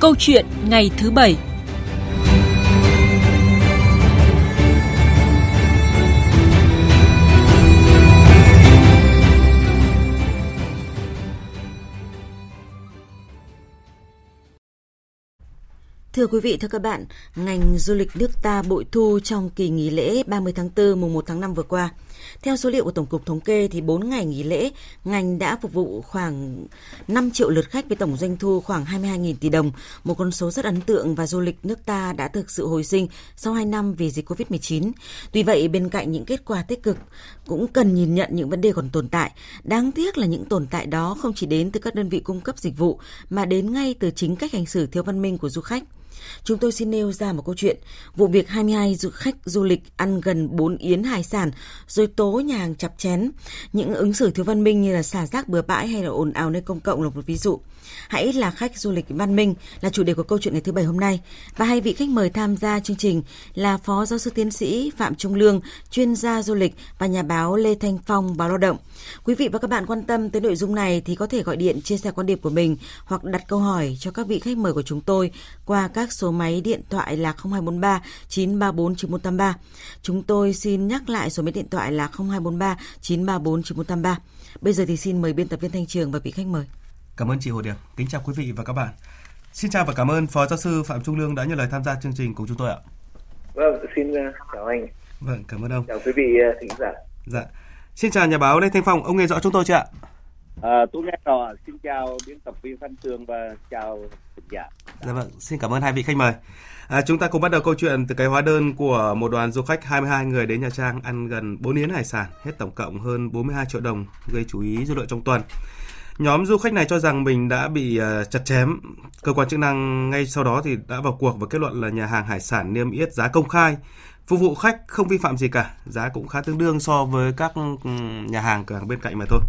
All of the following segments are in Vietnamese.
Câu chuyện ngày thứ bảy Thưa quý vị, thưa các bạn, ngành du lịch nước ta bội thu trong kỳ nghỉ lễ 30 tháng 4 mùng 1 tháng 5 vừa qua. Theo số liệu của Tổng cục Thống kê thì 4 ngày nghỉ lễ, ngành đã phục vụ khoảng 5 triệu lượt khách với tổng doanh thu khoảng 22.000 tỷ đồng, một con số rất ấn tượng và du lịch nước ta đã thực sự hồi sinh sau 2 năm vì dịch Covid-19. Tuy vậy, bên cạnh những kết quả tích cực, cũng cần nhìn nhận những vấn đề còn tồn tại. Đáng tiếc là những tồn tại đó không chỉ đến từ các đơn vị cung cấp dịch vụ mà đến ngay từ chính cách hành xử thiếu văn minh của du khách. Chúng tôi xin nêu ra một câu chuyện, vụ việc 22 du khách du lịch ăn gần 4 yến hải sản rồi tố nhà hàng chặt chén. Những ứng xử thiếu văn minh như là xả rác bừa bãi hay là ồn ào nơi công cộng là một ví dụ. Hãy là khách du lịch văn minh là chủ đề của câu chuyện ngày thứ bảy hôm nay. Và hai vị khách mời tham gia chương trình là Phó Giáo sư Tiến sĩ Phạm Trung Lương, chuyên gia du lịch và nhà báo Lê Thanh Phong, báo Lao động. Quý vị và các bạn quan tâm tới nội dung này thì có thể gọi điện chia sẻ quan điểm của mình hoặc đặt câu hỏi cho các vị khách mời của chúng tôi qua các số máy điện thoại là 0243 934 9183. Chúng tôi xin nhắc lại số máy điện thoại là 0243 934 9183. Bây giờ thì xin mời biên tập viên Thanh Trường và vị khách mời. Cảm ơn chị Hồ Điệp. Kính chào quý vị và các bạn. Xin chào và cảm ơn Phó Giáo sư Phạm Trung Lương đã nhận lời tham gia chương trình cùng chúng tôi ạ. Vâng, xin ờ, chào anh. Vâng, cảm ơn ông. Chào quý vị ờ, thính giả. Dạ. Xin chào nhà báo Lê Thanh Phong, ông nghe rõ chúng tôi chưa ạ? À, tôi nghe rõ. Xin chào biên tập viên Văn Tường và chào thính giả. Dạ vâng, xin cảm ơn hai vị khách mời. À, chúng ta cùng bắt đầu câu chuyện từ cái hóa đơn của một đoàn du khách 22 người đến Nha Trang ăn gần 4 yến hải sản, hết tổng cộng hơn 42 triệu đồng, gây chú ý dư luận trong tuần. Nhóm du khách này cho rằng mình đã bị uh, chặt chém. Cơ quan chức năng ngay sau đó thì đã vào cuộc và kết luận là nhà hàng hải sản niêm yết giá công khai, phục vụ khách không vi phạm gì cả, giá cũng khá tương đương so với các ừ, nhà hàng cửa hàng bên cạnh mà thôi.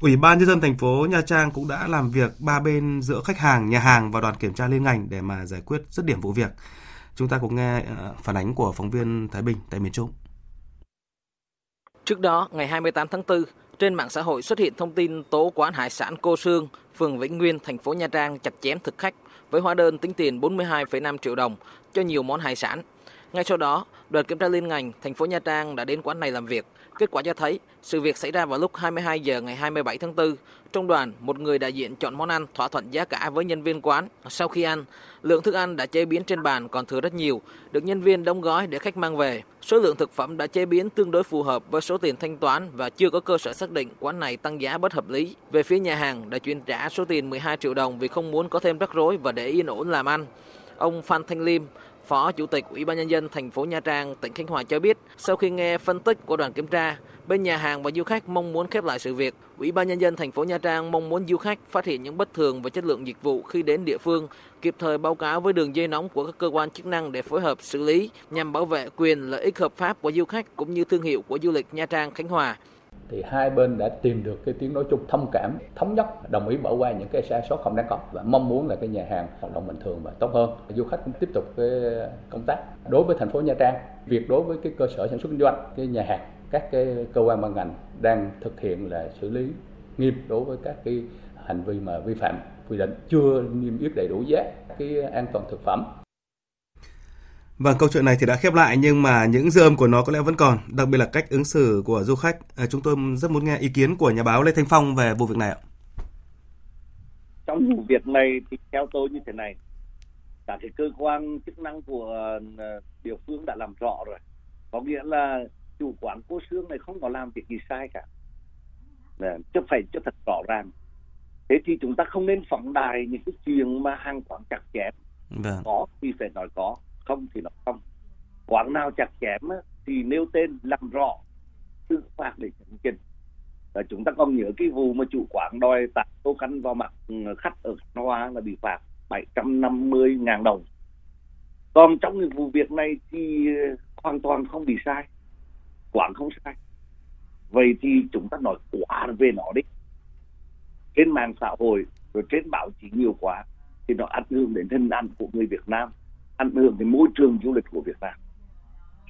Ủy ban nhân dân thành phố Nha Trang cũng đã làm việc ba bên giữa khách hàng, nhà hàng và đoàn kiểm tra liên ngành để mà giải quyết dứt điểm vụ việc. Chúng ta cũng nghe ờ, phản ánh của phóng viên Thái Bình tại miền Trung. Trước đó, ngày 28 tháng 4, trên mạng xã hội xuất hiện thông tin tố quán hải sản Cô Sương, phường Vĩnh Nguyên, thành phố Nha Trang chặt chém thực khách với hóa đơn tính tiền 42,5 triệu đồng cho nhiều món hải sản. Ngay sau đó, đoàn kiểm tra liên ngành thành phố Nha Trang đã đến quán này làm việc. Kết quả cho thấy, sự việc xảy ra vào lúc 22 giờ ngày 27 tháng 4. Trong đoàn, một người đại diện chọn món ăn thỏa thuận giá cả với nhân viên quán. Sau khi ăn, lượng thức ăn đã chế biến trên bàn còn thừa rất nhiều, được nhân viên đóng gói để khách mang về. Số lượng thực phẩm đã chế biến tương đối phù hợp với số tiền thanh toán và chưa có cơ sở xác định quán này tăng giá bất hợp lý. Về phía nhà hàng đã chuyển trả số tiền 12 triệu đồng vì không muốn có thêm rắc rối và để yên ổn làm ăn. Ông Phan Thanh Liêm, Phó Chủ tịch Ủy ban nhân dân thành phố Nha Trang, tỉnh Khánh Hòa cho biết, sau khi nghe phân tích của đoàn kiểm tra, bên nhà hàng và du khách mong muốn khép lại sự việc. Ủy ban nhân dân thành phố Nha Trang mong muốn du khách phát hiện những bất thường về chất lượng dịch vụ khi đến địa phương, kịp thời báo cáo với đường dây nóng của các cơ quan chức năng để phối hợp xử lý nhằm bảo vệ quyền lợi ích hợp pháp của du khách cũng như thương hiệu của du lịch Nha Trang Khánh Hòa thì hai bên đã tìm được cái tiếng nói chung thông cảm, thống nhất, đồng ý bỏ qua những cái sai sót không đáng có và mong muốn là cái nhà hàng hoạt động bình thường và tốt hơn. Du khách cũng tiếp tục cái công tác. Đối với thành phố Nha Trang, việc đối với cái cơ sở sản xuất kinh doanh, cái nhà hàng, các cái cơ quan ban ngành đang thực hiện là xử lý nghiêm đối với các cái hành vi mà vi phạm quy định, chưa niêm yết đầy đủ giá cái an toàn thực phẩm. Vâng, câu chuyện này thì đã khép lại nhưng mà những dư âm của nó có lẽ vẫn còn, đặc biệt là cách ứng xử của du khách. À, chúng tôi rất muốn nghe ý kiến của nhà báo Lê Thanh Phong về vụ việc này ạ. Trong vụ việc này thì theo tôi như thế này, cả cái cơ quan chức năng của ờ, địa phương đã làm rõ rồi. Có nghĩa là chủ quán cô xương này không có làm việc gì sai cả. Chứ phải cho thật rõ ràng. Thế thì chúng ta không nên phóng đài những cái chuyện mà hàng quán chặt chém. Vâng. Có thì phải nói có không thì nó không. Quảng nào chặt chém thì nêu tên làm rõ xử phạt để chấn chỉnh và chúng ta còn nhớ cái vụ mà chủ quán đòi tạt tô khăn vào mặt ừ, khách ở Khánh Hoa là bị phạt 750 ngàn đồng. Còn trong cái vụ việc này thì ừ, hoàn toàn không bị sai. Quảng không sai. Vậy thì chúng ta nói quá về nó đi. Trên mạng xã hội rồi trên báo chí nhiều quá, thì nó ảnh hưởng đến hình ảnh của người Việt Nam ảnh hưởng đến môi trường du lịch của Việt Nam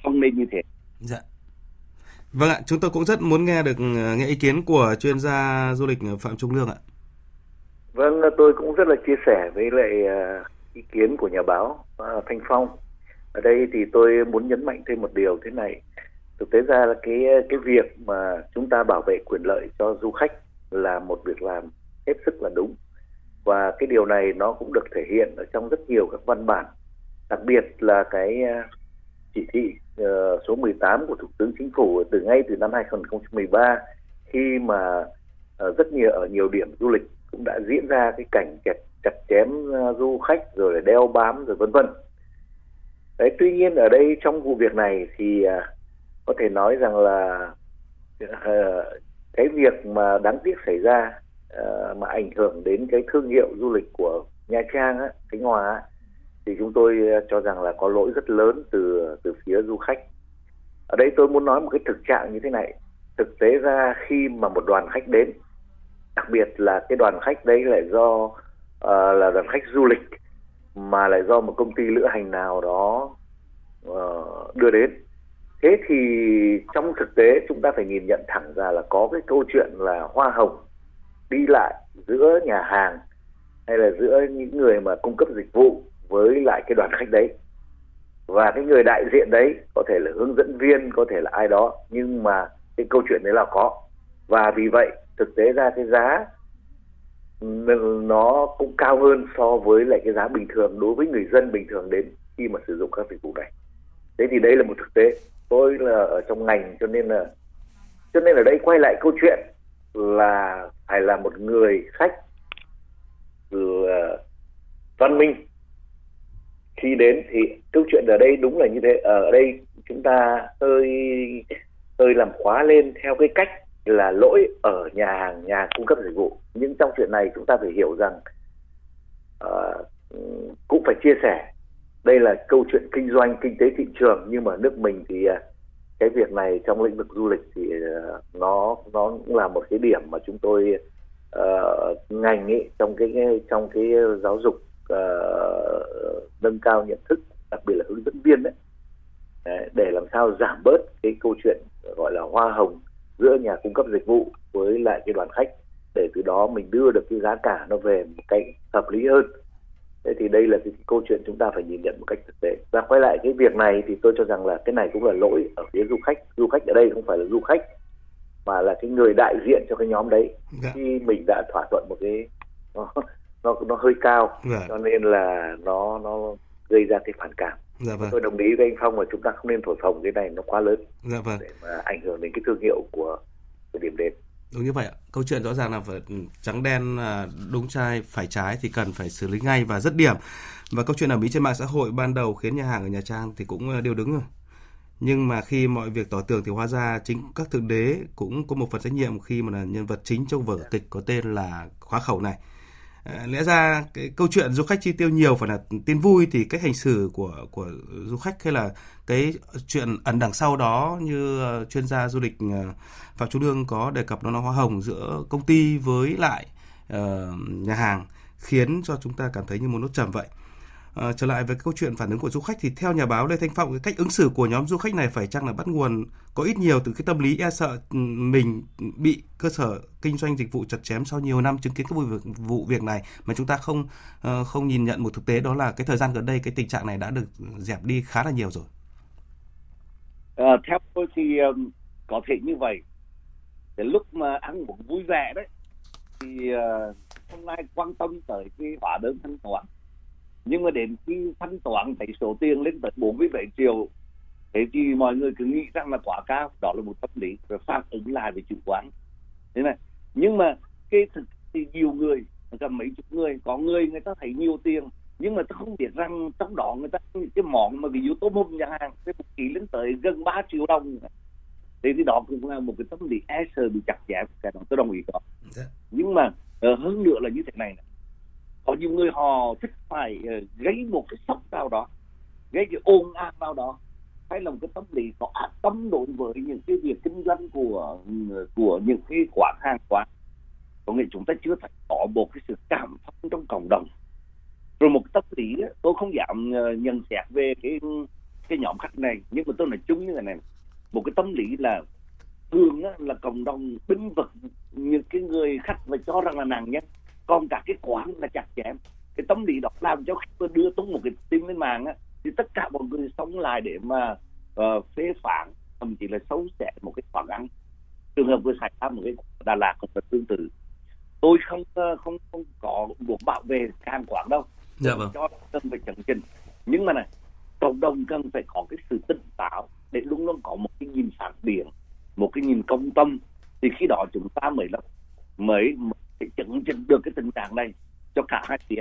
không nên như thế dạ vâng ạ chúng tôi cũng rất muốn nghe được ờ, nghe ý kiến của chuyên gia du lịch Phạm Trung Lương ạ vâng tôi cũng rất là chia sẻ với lại uh, ý kiến của nhà báo Thanh Phong. Ở đây thì tôi muốn nhấn mạnh thêm một điều thế này. Thực tế ra là cái cái việc mà chúng ta bảo vệ quyền lợi cho du khách là một việc làm hết sức là đúng. Và cái điều này nó cũng được thể hiện ở trong rất nhiều các văn bản, đặc biệt là cái ờ, chỉ thị ờ, số 18 của Thủ tướng Chính phủ từ ngay từ năm 2013 khi mà ờ, rất nhiều ở nhiều điểm du lịch cũng đã diễn ra cái cảnh chặt chặt chém du khách rồi là đeo bám rồi vân vân. Đấy, tuy nhiên ở đây trong vụ việc này thì có thể nói rằng là cái việc mà đáng tiếc xảy ra mà ảnh hưởng đến cái thương hiệu du lịch của Nha Trang á, Khánh Hòa á, thì chúng tôi ờ, cho rằng là có lỗi rất lớn từ từ phía du khách. Ở đây tôi muốn nói một cái thực trạng như thế này. Thực tế ra khi mà một đoàn khách đến, đặc biệt là cái đoàn khách đấy lại do uh, là đoàn khách du lịch mà lại do một công ty lữ hành nào đó uh, đưa đến. Thế thì trong thực tế chúng ta phải nhìn nhận thẳng ra là có cái câu chuyện là hoa hồng đi lại giữa nhà hàng hay là giữa những người mà cung cấp dịch vụ với lại cái đoàn khách đấy. Và cái người đại diện đấy có thể là hướng dẫn viên, có thể là ai đó, nhưng mà cái câu chuyện đấy là có. Và vì vậy, thực tế ra cái giá ừ, nó cũng cao hơn so với lại cái giá bình thường đối với người dân bình thường đến khi mà sử dụng các dịch vụ này. Thế thì đây là một thực tế. Tôi là ở trong ngành, cho nên là, cho nên ở đây quay lại câu chuyện là phải là một người khách là ờ, văn minh khi đến thì câu chuyện ở đây đúng là như thế. Ở đây chúng ta hơi hơi làm khóa lên theo cái cách là lỗi ở nhà hàng nhà cung cấp dịch vụ. Nhưng trong chuyện này chúng ta phải hiểu rằng uh, cũng phải chia sẻ. Đây là câu chuyện kinh doanh kinh tế thị trường nhưng mà nước mình thì uh, cái việc này trong lĩnh vực du lịch thì uh, nó nó cũng là một cái điểm mà chúng tôi uh, ngành ấy trong cái trong cái giáo dục uh, nâng cao nhận thức đặc biệt là hướng dẫn viên đấy để làm sao giảm bớt cái câu chuyện gọi là hoa hồng giữa nhà cung cấp dịch vụ với lại cái đoàn khách để từ đó mình đưa được cái giá cả nó về một cách hợp lý hơn. Thế thì đây là cái, câu chuyện chúng ta phải nhìn nhận một cách thực tế. Và quay lại cái việc này thì tôi cho rằng là cái này cũng là lỗi ở phía du khách. Du khách ở đây không phải là du khách mà là cái người đại diện cho cái nhóm đấy. Dạ. khi mình đã thỏa thuận một cái nó nó hơi cao dạ. cho nên là nó nó gây ra cái phản cảm. Dạ vâng. tôi đồng ý với anh phong là chúng ta không nên thổi phồng cái này nó quá lớn dạ vâng. để mà ảnh hưởng đến cái thương hiệu của, của điểm đến. Đúng như vậy ạ. Câu chuyện rõ ràng là phải trắng đen đúng trai phải trái thì cần phải xử lý ngay và rất điểm. Và câu chuyện ở mỹ trên mạng xã hội ban đầu khiến nhà hàng ở nhà trang thì cũng ờ, đều đứng rồi. Nhưng mà khi mọi việc tỏ tường thì hóa ra chính các thượng đế cũng có một phần trách nhiệm khi mà là nhân vật chính trong vở kịch có tên là khóa khẩu này À, lẽ ra cái câu chuyện du khách chi tiêu nhiều phải là tin vui thì cách hành xử của của du khách hay là cái chuyện ẩn đằng sau đó như uh, chuyên gia du lịch uh, Phạm chu đương có đề cập nó là hoa hồng giữa công ty với lại uh, nhà hàng khiến cho chúng ta cảm thấy như một nốt trầm vậy. À, trở lại với câu chuyện phản ứng của du khách thì theo nhà báo Lê Thanh Phong cái cách ứng xử của nhóm du khách này phải chăng là bắt nguồn có ít nhiều từ cái tâm lý e sợ ừ, mình bị cơ sở kinh doanh dịch vụ chặt chém sau nhiều năm chứng kiến cái vụ việc, vụ việc này mà chúng ta không uh, không nhìn nhận một thực tế đó là cái thời gian gần đây cái tình trạng này đã được dẹp đi khá là nhiều rồi. À, theo tôi thì um, có thể như vậy. Cái lúc mà ăn uống vui vẻ đấy thì uh, không ai quan tâm tới cái hóa đơn thanh toán nhưng mà đến khi thanh toán thấy số tiền lên tới 47 triệu thế thì mọi người cứ nghĩ rằng là quá cao. Đó là một tâm lý rồi phản ứng lại về chủ quán. Thế này nhưng mà cái thực thì nhiều người gần mấy chục người có người người ta thấy nhiều tiền nhưng mà tôi không biết rằng trong đó người ta cái món mà ví dụ tôm hùm chẳng hạn cái một ký lên tới gần 3 triệu đồng. Thế thì đó cũng là một cái tâm lý e sợ bị chặt chẽ cái đó tôi đồng ý có dạ. nhưng mà uh, hơn nữa là như thế này, này có nhiều người họ thích phải uh, gây một cái sốc nào đó gây cái ồn ào nào đó. Hay là một cái tâm lý có ác tâm đối với những cái việc kinh doanh của của những cái quán hàng quán có nghĩa chúng ta chưa phải có một cái sự cảm thông trong cộng đồng. Rồi một tâm lý tôi không dám ờ, nhận xét về cái cái nhóm khách này nhưng mà tôi nói chung như thế này một cái tâm lý là thường là cộng đồng binh vực những cái người khách và cho rằng là nàng nhân còn cả cái quán là chặt chém. Cái tâm lý đó làm cho khi tôi đưa tung một cái tin lên mạng á, thì tất cả mọi người sống lại để mà uh, phê phán thậm chí là xấu xẻ một cái quán ăn. Trường hợp vừa xảy ra một cái Đà Lạt cũng là tương tự. Tôi không ờ, không không có muốn bảo vệ hàng quán đâu. Dạ vâng. cho cần phải chấn chỉnh. Nhưng mà này cộng đồng cần phải có cái sự tỉnh táo để luôn luôn có một cái nhìn phản biện một cái nhìn công tâm. Thì khi đó chúng ta mới là mới, mới chấn chỉnh được cái tình trạng này cho cả hai phía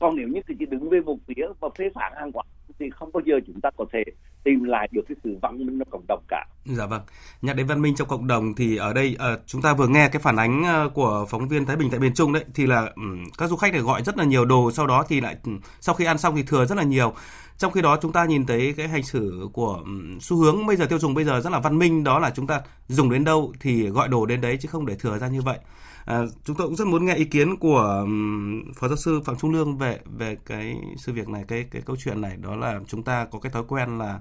còn nếu như chỉ đứng về một phía và phê phán hàng quán thì không bao giờ chúng ta có thể tìm lại được cái sự văn minh trong cộng đồng cả. Dạ vâng. Nhắc đến văn minh trong cộng đồng thì ở đây uh, chúng ta vừa nghe cái phản ánh ờ, của phóng viên Thái Bình tại miền Trung đấy thì là um, các du khách này gọi rất là nhiều đồ sau đó thì lại um, sau khi ăn xong thì thừa rất là nhiều. Trong khi đó chúng ta nhìn thấy cái hành xử của um, xu hướng bây giờ tiêu dùng bây giờ rất là văn minh đó là chúng ta dùng đến đâu thì gọi đồ đến đấy chứ không để thừa ra như vậy. À, chúng tôi cũng rất muốn nghe ý kiến của um, phó giáo sư phạm trung lương về về cái sự việc này cái cái câu chuyện này. Đó là chúng ta có cái thói quen là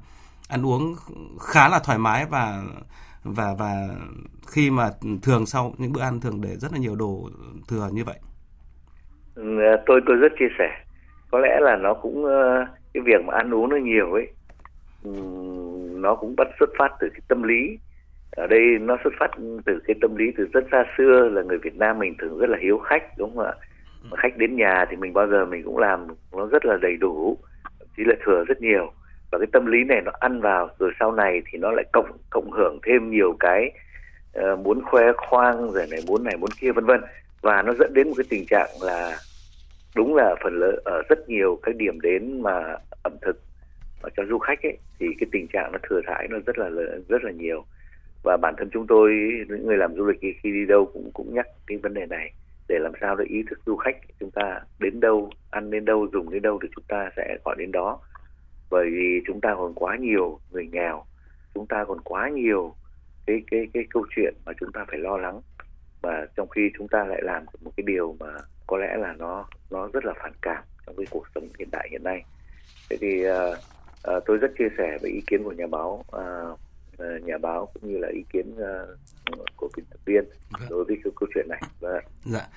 ăn uống khá là thoải mái và và và khi mà thường sau những bữa ăn thường để rất là nhiều đồ thừa như vậy. Ừ, tôi tôi rất chia sẻ. Có lẽ là nó cũng cái việc mà ăn uống nó nhiều ấy nó cũng bắt xuất phát từ cái tâm lý ở đây nó xuất phát từ cái tâm lý từ rất xa xưa là người Việt Nam mình thường rất là hiếu khách đúng không ạ? Mà khách đến nhà thì mình bao giờ mình cũng làm nó rất là đầy đủ chỉ là thừa rất nhiều. Và cái tâm lý này nó ăn vào rồi sau này thì nó lại cộng cộng hưởng thêm nhiều cái uh, muốn khoe khoang rồi này muốn này muốn kia vân vân. Và nó dẫn đến một cái tình trạng là đúng là phần lớn ở rất nhiều các điểm đến mà ẩm thực mà cho du khách ấy thì cái tình trạng nó thừa thải nó rất là rất là nhiều và bản thân chúng tôi những người làm du lịch khi đi đâu cũng cũng nhắc cái vấn đề này. Để làm sao để ý thức du khách chúng ta đến đâu ăn đến đâu dùng đến đâu thì chúng ta sẽ gọi đến đó. Bởi vì chúng ta còn quá nhiều người nghèo chúng ta còn quá nhiều cái cái cái câu chuyện mà chúng ta phải lo lắng. Và trong khi chúng ta lại làm một cái điều mà có lẽ là nó nó rất là phản cảm trong cái cuộc sống hiện đại hiện nay. Thế thì uh, uh, tôi rất chia sẻ với ý kiến của nhà báo uh, nhà báo cũng như là ý kiến uh, của biên tập viên vâng. đối với cái câu chuyện này. Vâng. Dạ.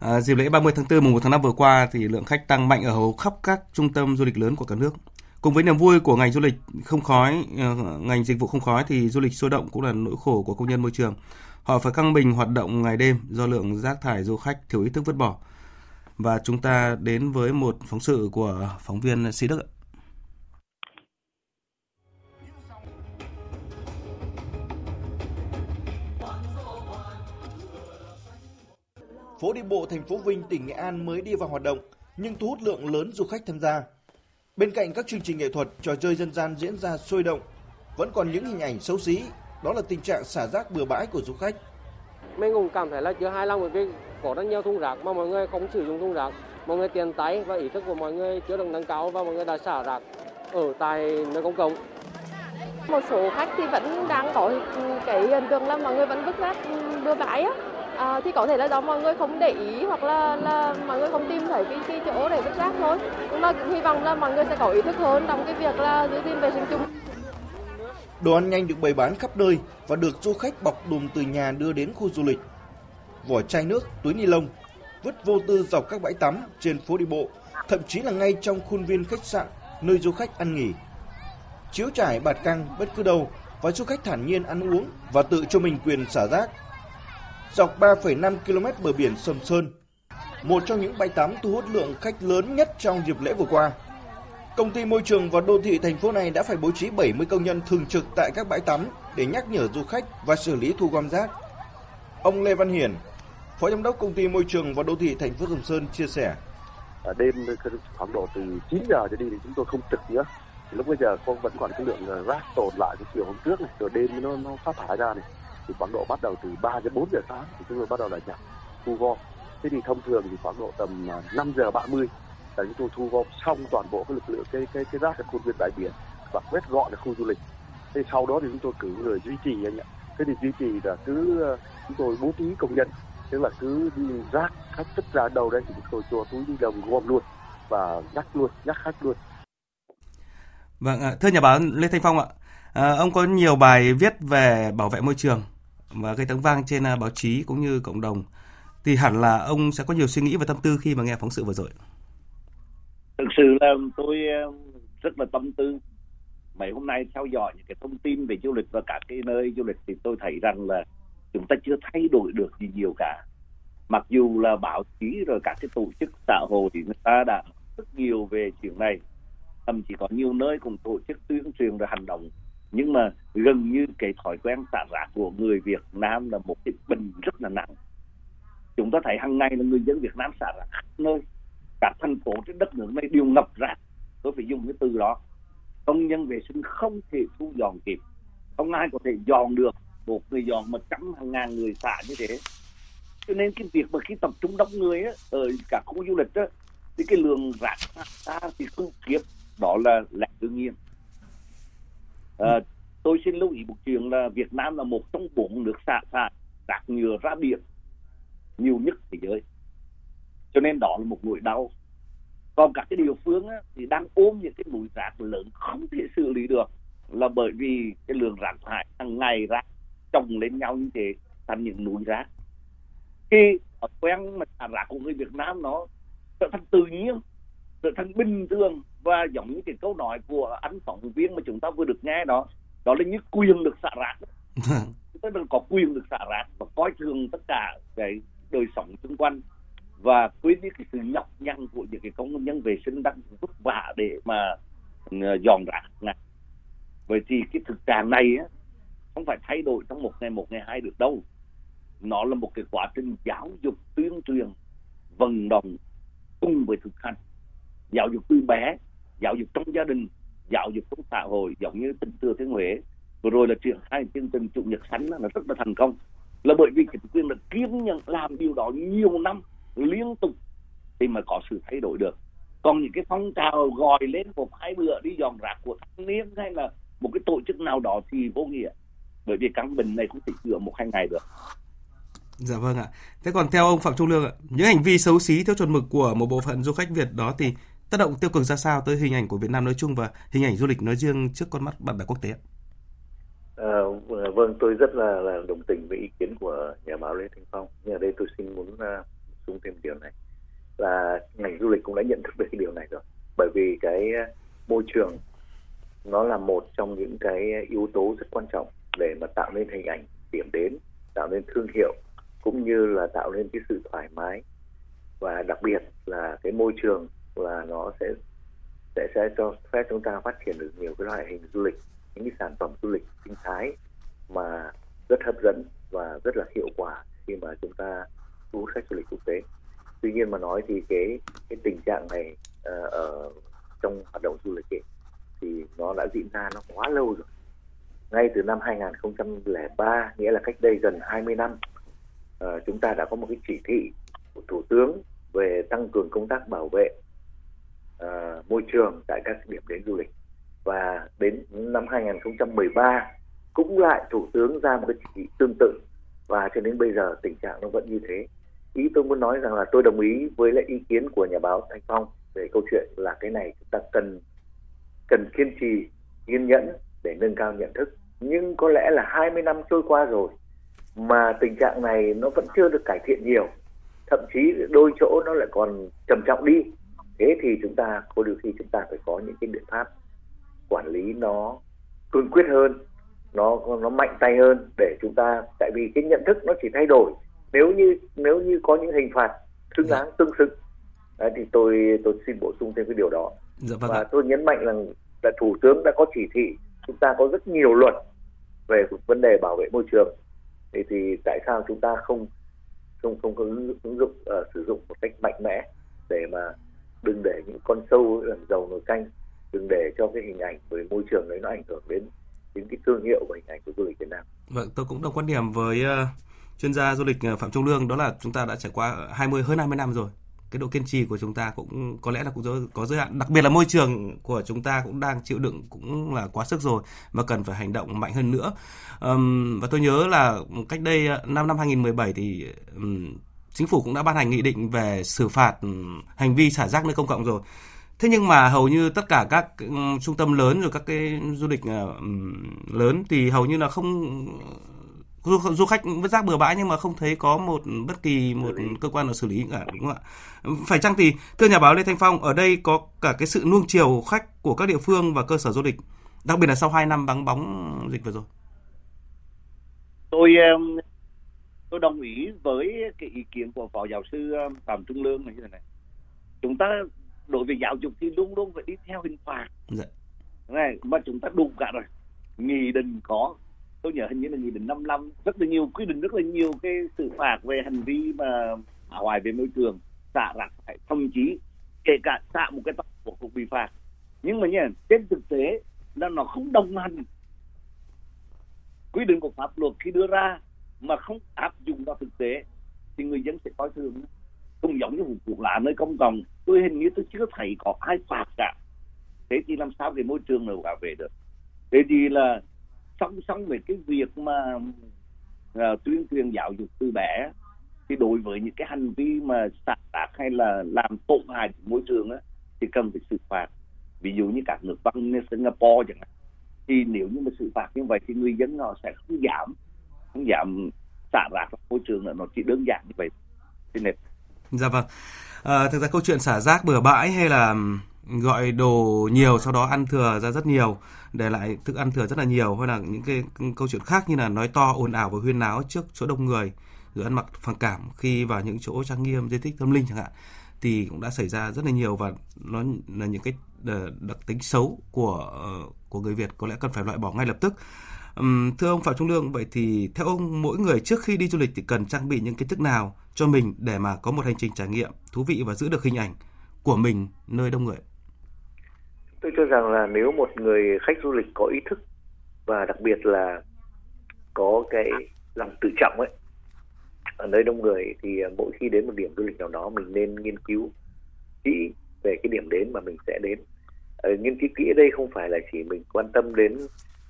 À, dịp lễ 30 tháng 4 mùng 1 tháng 5 vừa qua thì lượng khách tăng mạnh ở hầu khắp các trung tâm du lịch lớn của cả nước. Cùng với niềm vui của ngành du lịch không khói, ờ, ngành dịch vụ không khói thì du lịch sôi động cũng là nỗi khổ của công nhân môi trường. Họ phải căng mình hoạt động ngày đêm do lượng rác thải du khách thiếu ý thức vứt bỏ. Và chúng ta đến với một phóng sự của phóng viên Sĩ Đức. Phố đi bộ thành phố Vinh, tỉnh Nghệ An mới đi vào hoạt động nhưng thu hút lượng lớn du khách tham gia. Bên cạnh các chương trình nghệ thuật, trò chơi dân gian diễn ra sôi động, vẫn còn những hình ảnh xấu xí, đó là tình trạng xả rác bừa bãi của du khách. Mình cũng cảm thấy là chưa hài lòng với có rất nhiều thùng rác mà mọi người không sử dụng thùng rác. Mọi người tiền tay và ý thức của mọi người chưa được nâng cao và mọi người đã xả rác ở tại nơi công cộng. Một số khách thì vẫn đang có cái hiện tượng là mọi người vẫn vứt rác bừa bãi á à, thì có thể là do mọi người không để ý hoặc là là mọi người không tìm thấy cái, cái chỗ để vứt rác thôi nhưng mà hy vọng là mọi người sẽ có ý thức hơn trong cái việc là giữ gìn vệ sinh chung Đồ ăn nhanh được bày bán khắp nơi và được du khách bọc đùm từ nhà đưa đến khu du lịch. Vỏ chai nước, túi ni lông vứt vô tư dọc các bãi tắm trên phố đi bộ, thậm chí là ngay trong khuôn viên khách sạn nơi du khách ăn nghỉ. Chiếu trải bạt căng bất cứ đâu và du khách thản nhiên ăn uống và tự cho mình quyền xả rác dọc 3,5 km bờ biển Sầm Sơn, một trong những bãi tắm thu hút lượng khách lớn nhất trong dịp lễ vừa qua. Công ty môi trường và đô thị thành phố này đã phải bố trí 70 công nhân thường trực tại các bãi tắm để nhắc nhở du khách và xử lý thu gom rác. Ông Lê Văn Hiển, Phó Giám đốc Công ty Môi trường và Đô thị thành phố Sầm Sơn chia sẻ. À, đêm khoảng độ từ 9 giờ trở đi thì chúng tôi không trực nữa. Lúc bây giờ vẫn còn cái lượng à, rác tồn lại cái chiều hôm trước này, rồi đêm nó nó phát thải ra này thì khoảng độ bắt đầu từ 3 đến 4 giờ sáng thì chúng tôi bắt đầu là nhặt thu gom. Thế thì thông thường thì khoảng độ tầm à, 5 giờ 30 là chúng tôi thu gom xong toàn bộ cái lực lượng cái cái cái rác ở khuôn viên bãi biển và quét gọn ở khu du lịch. Thế sau đó thì chúng tôi cử người duy trì anh ạ. Thế thì duy trì là cứ à, chúng tôi bố trí công nhân tức là cứ đi rác khách vứt ra đâu đấy thì chúng tôi cho túi đi đồng gom luôn và nhắc luôn nhắc khách luôn. Vâng, thưa nhà báo Lê Thanh Phong ạ, à, ông có nhiều bài viết về bảo vệ môi trường và gây tiếng vang trên à, báo chí cũng như cộng đồng. Thì hẳn là ông sẽ có nhiều suy nghĩ và tâm tư khi mà nghe phóng sự vừa rồi. thực sự là tôi à, rất là tâm tư. Mấy hôm nay theo dõi những cái thông tin về du lịch và cả cái nơi du lịch thì tôi thấy rằng là chúng ta chưa thay đổi được gì nhiều cả. Mặc dù là báo chí rồi các cái tổ chức xã hội thì người ta đã rất nhiều về chuyện này. Thậm chí có nhiều nơi cũng tổ chức tuyên truyền rồi hành động nhưng mà gần như cái thói quen xả rác của người Việt Nam là một cái bình rất là nặng. Chúng ta thấy hàng ngày là người dân Việt Nam xả rác khắp nơi. Các thành phố trên đất nước này đều ngập rác. Tôi phải dùng cái từ đó. Công nhân vệ sinh không thể thu dọn kịp. Không ai có thể dọn được. Một người dọn mà trăm hàng ngàn người xả như thế. Cho nên cái việc mà khi tập trung đông người á, ở cả khu du lịch á, thì cái lượng rác ra thì không khiếp, đó là lẽ đương nhiên à, tôi xin lưu ý một chuyện là Việt Nam là một trong bốn nước xả thải rác nhựa ra biển nhiều nhất thế giới. Cho nên đó là một nỗi đau. Còn các cái địa phương á, thì đang ôm những cái núi rác lớn không thể xử lý được là bởi vì cái lượng rác thải hàng ngày rác chồng lên nhau như thế thành những núi rác. Khi thói quen mà rác của người Việt Nam nó trở thành tự nhiên trở thành bình thường và giống như cái câu nói của anh phóng viên mà chúng ta vừa được nghe đó đó là như quyền được xả rác. Chúng ta được có quyền được xả rác và coi thường tất cả cái đời sống xung quanh và quên đi cái sự nhọc nhằn của những cái công nhân vệ sinh đang vất vả để mà uh, dọn rác này. Vậy thì cái thực trạng này á, không phải thay đổi trong một ngày một ngày hai được đâu. Nó là một cái quá trình giáo dục tuyên truyền vận động cùng với thực hành. Giáo dục từ bé giáo dục trong gia đình giáo dục trong xã hội giống như tỉnh thừa thiên huế. Vừa rồi là triển khai chương trình chủ nhật xanh là rất là thành công. Là bởi vì chính quyền là kiên nhẫn làm điều đó nhiều năm liên tục thì mà có sự thay đổi được. Còn những cái phong trào gọi lên một hai bữa đi dọn rác của thanh niên hay là một cái tổ chức nào đó thì vô nghĩa. Bởi vì căn bệnh này cũng chỉ chữa một hai ngày được. Dạ vâng ạ. Thế còn theo ông Phạm Trung Lương ạ, những hành vi xấu xí theo chuẩn mực của một bộ phận du khách Việt đó thì tác động tiêu cực ra sao tới hình ảnh của Việt Nam nói chung và hình ảnh du lịch nói riêng trước con mắt bạn bè quốc tế ạ? À, vâng, tôi rất là, là đồng tình với ý kiến của nhà báo Lê Thanh Phong. Nhưng ở đây tôi xin muốn ờ, uh, xung thêm điều này là ngành du lịch cũng đã nhận thức được cái điều này rồi. Bởi vì cái ờ, môi trường nó là một trong những cái yếu tố rất quan trọng để mà tạo nên hình ảnh điểm đến, tạo nên thương hiệu cũng như là tạo nên cái sự thoải mái và đặc biệt là cái môi trường là nó sẽ sẽ sẽ cho phép chúng ta phát triển được nhiều cái loại hình du lịch những cái sản phẩm du lịch sinh thái mà rất hấp dẫn và rất là hiệu quả khi mà chúng ta thu hút khách du lịch quốc tế. Tuy nhiên mà nói thì cái cái tình trạng này uh, ở trong hoạt động du lịch ấy, thì nó đã diễn ra nó quá lâu rồi. Ngay từ năm 2003 nghĩa là cách đây gần 20 năm uh, chúng ta đã có một cái chỉ thị của thủ tướng về tăng cường công tác bảo vệ uh, môi trường tại các điểm đến du lịch. Và đến năm 2013 cũng lại thủ tướng ra một cái chỉ thị tương tự. Và cho đến bây giờ tình trạng nó vẫn như thế. Ý tôi muốn nói rằng là tôi đồng ý với lại ý kiến của nhà báo Thanh Phong về câu chuyện là cái này chúng ta cần cần kiên trì kiên nhẫn để nâng cao nhận thức. Nhưng có lẽ là 20 năm trôi qua rồi mà tình trạng này nó vẫn chưa được cải thiện nhiều. Thậm chí đôi chỗ nó lại còn trầm trọng đi thế thì chúng ta có đôi khi chúng ta phải có những cái biện pháp quản lý nó cương quyết hơn nó nó mạnh tay hơn để chúng ta tại vì cái nhận thức nó chỉ thay đổi. Nếu như nếu như có những hình phạt xứng đáng tương xứng Đấy, thì tôi tôi xin bổ sung thêm cái điều đó. Dạ, vâng và ạ. tôi nhấn mạnh rằng là thủ tướng đã có chỉ thị chúng ta có rất nhiều luật về vấn đề bảo vệ môi trường. Thì thì tại sao chúng ta không không không có ứng, ứng dụng uh, sử dụng một cách mạnh mẽ để mà đừng để những con sâu làm dầu nồi canh đừng để cho cái hình ảnh về môi trường đấy nó ảnh hưởng đến đến cái thương hiệu và hình ảnh của du lịch Việt Nam. Vâng, tôi cũng đồng quan điểm với uh, chuyên gia du lịch ờ, Phạm Trung Lương đó là chúng ta đã trải qua 20 hơn 20 năm rồi. Cái độ kiên trì của chúng ta cũng có lẽ là cũng có giới hạn, đặc biệt là môi trường của chúng ta cũng đang chịu đựng cũng là quá sức rồi và cần phải hành động mạnh hơn nữa. Um, và tôi nhớ là cách đây ờ, năm năm 2017 thì um, chính phủ cũng đã ban hành nghị định về xử phạt ừ, hành vi xả rác nơi công cộng rồi. Thế nhưng mà hầu như tất cả các ừ, trung tâm lớn rồi các cái du lịch ờ, ừ, lớn thì hầu như là không du, du khách vứt rác bừa bãi nhưng mà không thấy có một bất kỳ một cơ quan nào xử lý cả đúng không ạ phải chăng thì thưa nhà báo lê thanh phong ở đây có cả cái sự nuông chiều khách của các địa phương và cơ sở du lịch đặc biệt là sau 2 năm vắng bóng dịch vừa rồi tôi tôi đồng ý với cái ý kiến của phó giáo sư phạm trung lương như thế này. Chúng ta đối với giáo dục thì luôn luôn phải đi theo hình phạt. Dạ. này mà chúng ta đủ cả rồi. Nghị định có tôi nhớ hình như là nghị định 55 rất là nhiều quy định rất là nhiều cái xử phạt về hành vi mà hủy hoại về môi trường xả rác thậm chí kể cả xả một cái tàu của cũng bị phạt. Nhưng mà nhỉ trên thực tế là nó không đồng hành. Quy định của pháp luật khi đưa ra mà không áp dụng vào thực tế thì người dân sẽ coi thường. Không giống như vụ cuộc lạ nơi công cộng tôi hình như tôi chưa thấy có ai phạt cả. Thế thì làm sao cái môi trường nào bảo vệ được? Thế thì là song song về cái việc mà uh, tuyên truyền giáo dục từ bé thì đối với những cái hành vi mà xả rác hay là làm tổn hại môi trường á, thì cần phải xử phạt. Ví dụ như các nước văn như Singapore chẳng hạn thì nếu như mà xử phạt như vậy thì người dân họ sẽ không giảm không giảm xả rác môi trường nữa nó chỉ đơn giản như vậy. Trên nền dạ vâng. À, thực ra câu chuyện xả rác bừa bãi hay là gọi đồ nhiều sau đó ăn thừa ra rất nhiều để lại thức ăn thừa rất là nhiều hay là những cái câu chuyện khác như là nói to ồn ào và huyên náo trước chỗ đông người rồi ăn mặc phản cảm khi vào những chỗ trang nghiêm di tích tâm linh chẳng hạn thì cũng đã xảy ra rất là nhiều và nó là những cái ờ, đặc tính xấu của ờ, của người Việt. Có lẽ cần phải loại bỏ ngay lập tức. Thưa ông Phạm Trung Lương, vậy thì theo ông mỗi người trước khi đi du lịch thì cần trang bị những kiến thức nào cho mình để mà có một hành trình trải nghiệm thú vị và giữ được hình ảnh của mình nơi đông người? Tôi cho rằng là nếu một người khách du lịch có ý thức và đặc biệt là có cái lòng tự trọng ấy ở nơi đông người thì à, mỗi khi đến một điểm du lịch nào đó mình nên nghiên cứu kỹ về cái điểm đến mà mình sẽ đến ờ, nghiên cứu kỹ ở đây không phải là chỉ mình quan tâm đến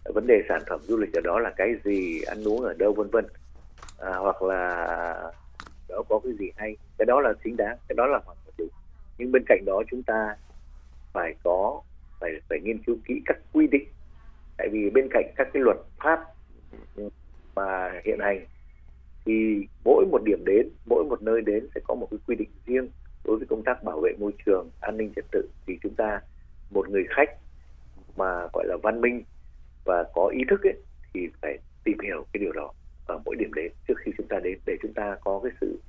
vấn đề sản phẩm du lịch ở đó là cái gì ăn uống ở đâu vân vân. À, hoặc là đó có cái gì hay. Cái đó là chính đáng cái đó là hoàn toàn đúng. Nhưng bên cạnh đó chúng ta phải có phải phải nghiên cứu kỹ các quy định. Tại vì bên cạnh các cái luật pháp mà hiện hành thì mỗi một điểm đến mỗi một nơi đến sẽ có một cái quy định riêng đối với công tác bảo vệ môi trường an ninh trật tự. Thì chúng ta một người khách mà gọi là văn minh và có ý thức ấy, thì phải tìm hiểu cái điều đó ở mỗi điểm đến trước khi chúng ta đến, để chúng ta có cái sự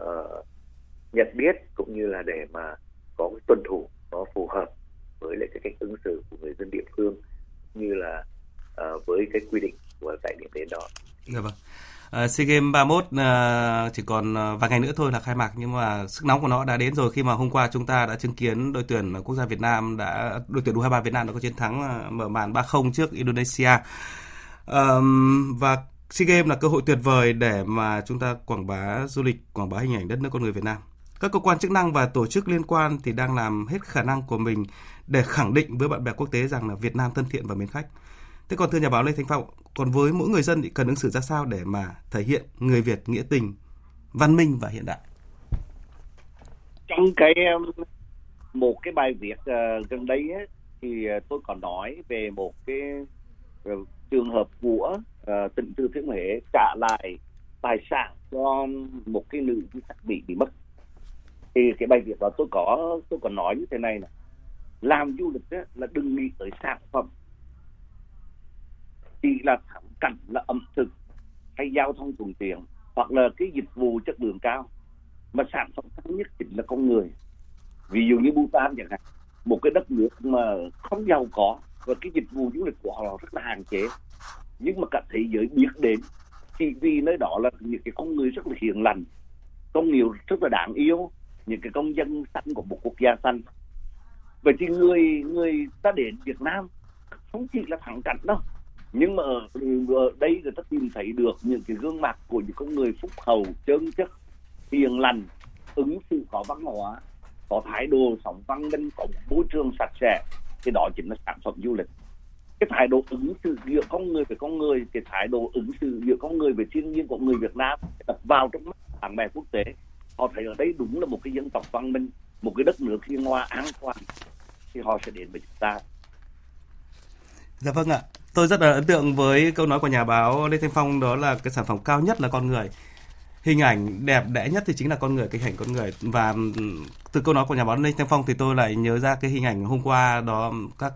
uh, nhận biết cũng như là để mà có cái tuân thủ nó phù hợp với lại cái cách ứng xử của người dân địa phương như là uh, với cái quy định của tại điểm đến đó. Dạ vâng. Uh, SEA Games 31 uh, ờ, chỉ còn uh, vài ngày nữa thôi là khai mạc nhưng mà sức nóng của nó đã đến rồi khi mà hôm qua chúng ta đã chứng kiến đội tuyển quốc gia Việt Nam đã đội tuyển U23 Việt Nam đã có chiến thắng uh, mở màn 3-0 trước Indonesia. Um, và SEA Games là cơ hội tuyệt vời để mà chúng ta quảng bá du lịch, quảng bá hình ảnh đất nước con người Việt Nam. Các cơ quan chức năng và tổ chức liên quan thì đang làm hết khả năng của mình để khẳng định với bạn bè quốc tế rằng là Việt Nam thân thiện và mến khách. Thế còn thưa nhà báo Lê Thanh Phong, còn với mỗi người dân thì cần ứng xử ra sao để mà thể hiện người Việt nghĩa tình, văn minh và hiện đại? Trong cái um, một cái bài viết uh, gần đây ấy, thì ờ, tôi còn nói về một cái uh, trường hợp của uh, tỉnh Thừa Thiên Huế trả lại tài sản cho một cái nữ du khách bị bị mất. Thì cái bài viết đó tôi có tôi còn nói như thế này này làm du lịch ấy, là đừng nghĩ tới sản phẩm chỉ là thắng cảnh là ẩm thực hay giao thông thuận tiện hoặc là cái dịch vụ chất lượng cao, mà sản phẩm cao nhất chính là con người. Ví dụ như Bhutan chẳng hạn, một cái đất nước mà không giàu có và cái dịch vụ du lịch của họ rất là hạn chế. Nhưng mà cả thế giới biết đến chỉ vì nơi đó là những cái con người rất là hiền lành con người rất là đáng yêu, những cái công dân xanh của một quốc gia xanh vậy thì người người ta đến Việt Nam không chỉ là thắng cảnh đâu nhưng mà ở, ở đây người ta tìm thấy được những cái gương mặt của những con người phúc hậu chân chất hiền lành ứng xử có văn hóa có thái độ sống văn minh có môi trường sạch sẽ thì đó chính là sản phẩm du lịch cái thái độ ứng xử giữa con người với con người cái thái độ ứng xử giữa con người với thiên nhiên của người Việt Nam đập vào trong mắt bạn bè quốc tế họ thấy ở đây đúng là một cái dân tộc văn minh một cái đất nước hiền hòa an toàn thì họ sẽ đến với chúng ta Dạ vâng ạ tôi rất là ấn tượng với câu nói của nhà báo Lê Thanh Phong, đó là cái sản phẩm cao nhất là con người. Hình ảnh đẹp đẽ nhất thì chính là con người, cái hình ảnh con người. Và ừ, từ câu nói của nhà báo Lê Thanh Phong thì tôi lại nhớ ra cái hình ảnh hôm qua đó, các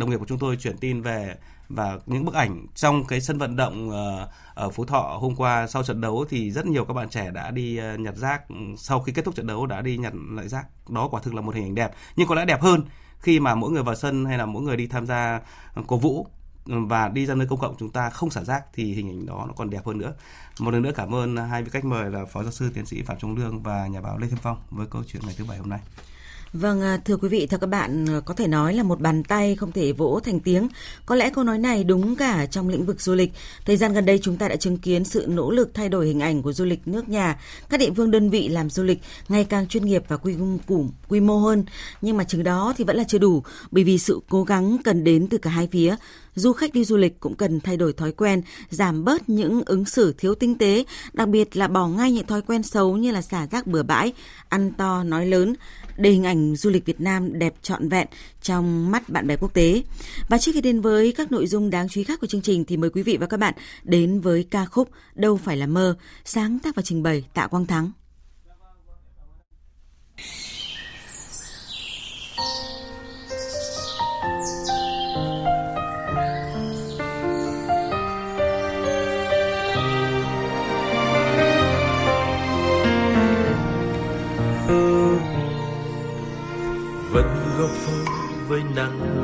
đồng nghiệp của chúng tôi chuyển tin về và những bức ảnh trong cái sân vận động ờ, ở Phú Thọ hôm qua sau trận đấu thì rất nhiều các bạn trẻ đã đi ờ, nhặt rác. Ừ, sau khi kết thúc trận đấu đã đi nhặt lại rác. Đó quả thực là một hình ảnh đẹp. Nhưng có lẽ đẹp hơn khi mà mỗi người vào sân hay là mỗi người đi tham gia ờ, cổ vũ và đi ra nơi công cộng chúng ta không xả rác thì hình ảnh đó nó còn đẹp hơn nữa. Một lần nữa cảm ơn hai vị khách mời là Phó Giáo sư Tiến sĩ Phạm Trung Lương và nhà báo Lê Thiên Phong với câu chuyện ngày thứ bảy hôm nay. Vâng, à, thưa quý vị, thưa các bạn, à, có thể nói là một bàn tay không thể vỗ thành tiếng. Có lẽ câu nói này đúng cả trong lĩnh vực du lịch. Thời gian gần đây chúng ta đã chứng kiến sự nỗ lực thay đổi hình ảnh của du lịch nước nhà. Các địa phương đơn vị làm du lịch ngày càng chuyên nghiệp và quy, quy, quy mô hơn. Nhưng mà chừng đó thì vẫn là chưa đủ, bởi vì sự cố gắng cần đến từ cả hai phía du khách đi du lịch cũng cần thay đổi thói quen, giảm bớt những ứng xử thiếu tinh tế, đặc biệt là bỏ ngay những thói quen xấu như là xả rác bừa bãi, ăn to nói lớn để hình ảnh du lịch Việt Nam đẹp trọn vẹn trong mắt bạn bè quốc tế. Và trước khi đến với các nội dung đáng chú ý khác của chương trình thì mời quý vị và các bạn đến với ca khúc Đâu phải là mơ, sáng tác và trình bày Tạ Quang Thắng. Với nắng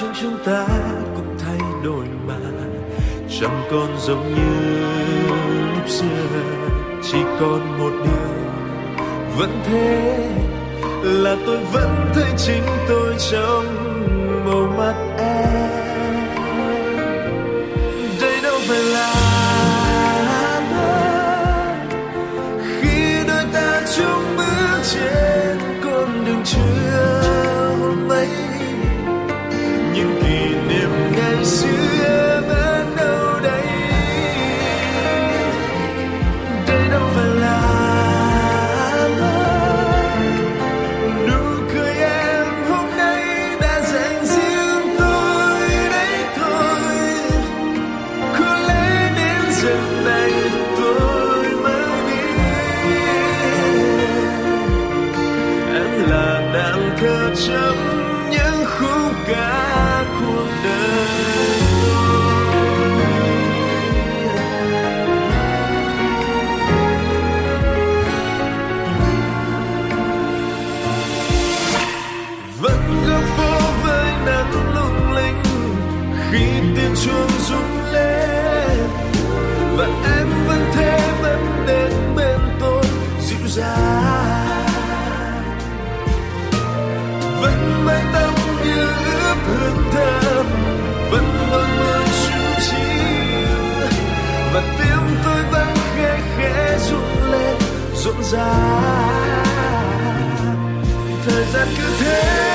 trong chúng ta cũng thay đổi mà. Chẳng còn giống như lúc xưa, chỉ còn một điều. Vẫn thế, là tôi vẫn thấy chính tôi trong màu mắt. Khi tiếng chuông rung lên, và em vẫn thế vẫn đến bên tôi dịu dàng. Vẫn mái tâm như ướp hương thơm, vẫn đôi môi chung chín và tim tôi vẫn khẽ khẽ rung lên rộn ràng. Thời gian cứ thế.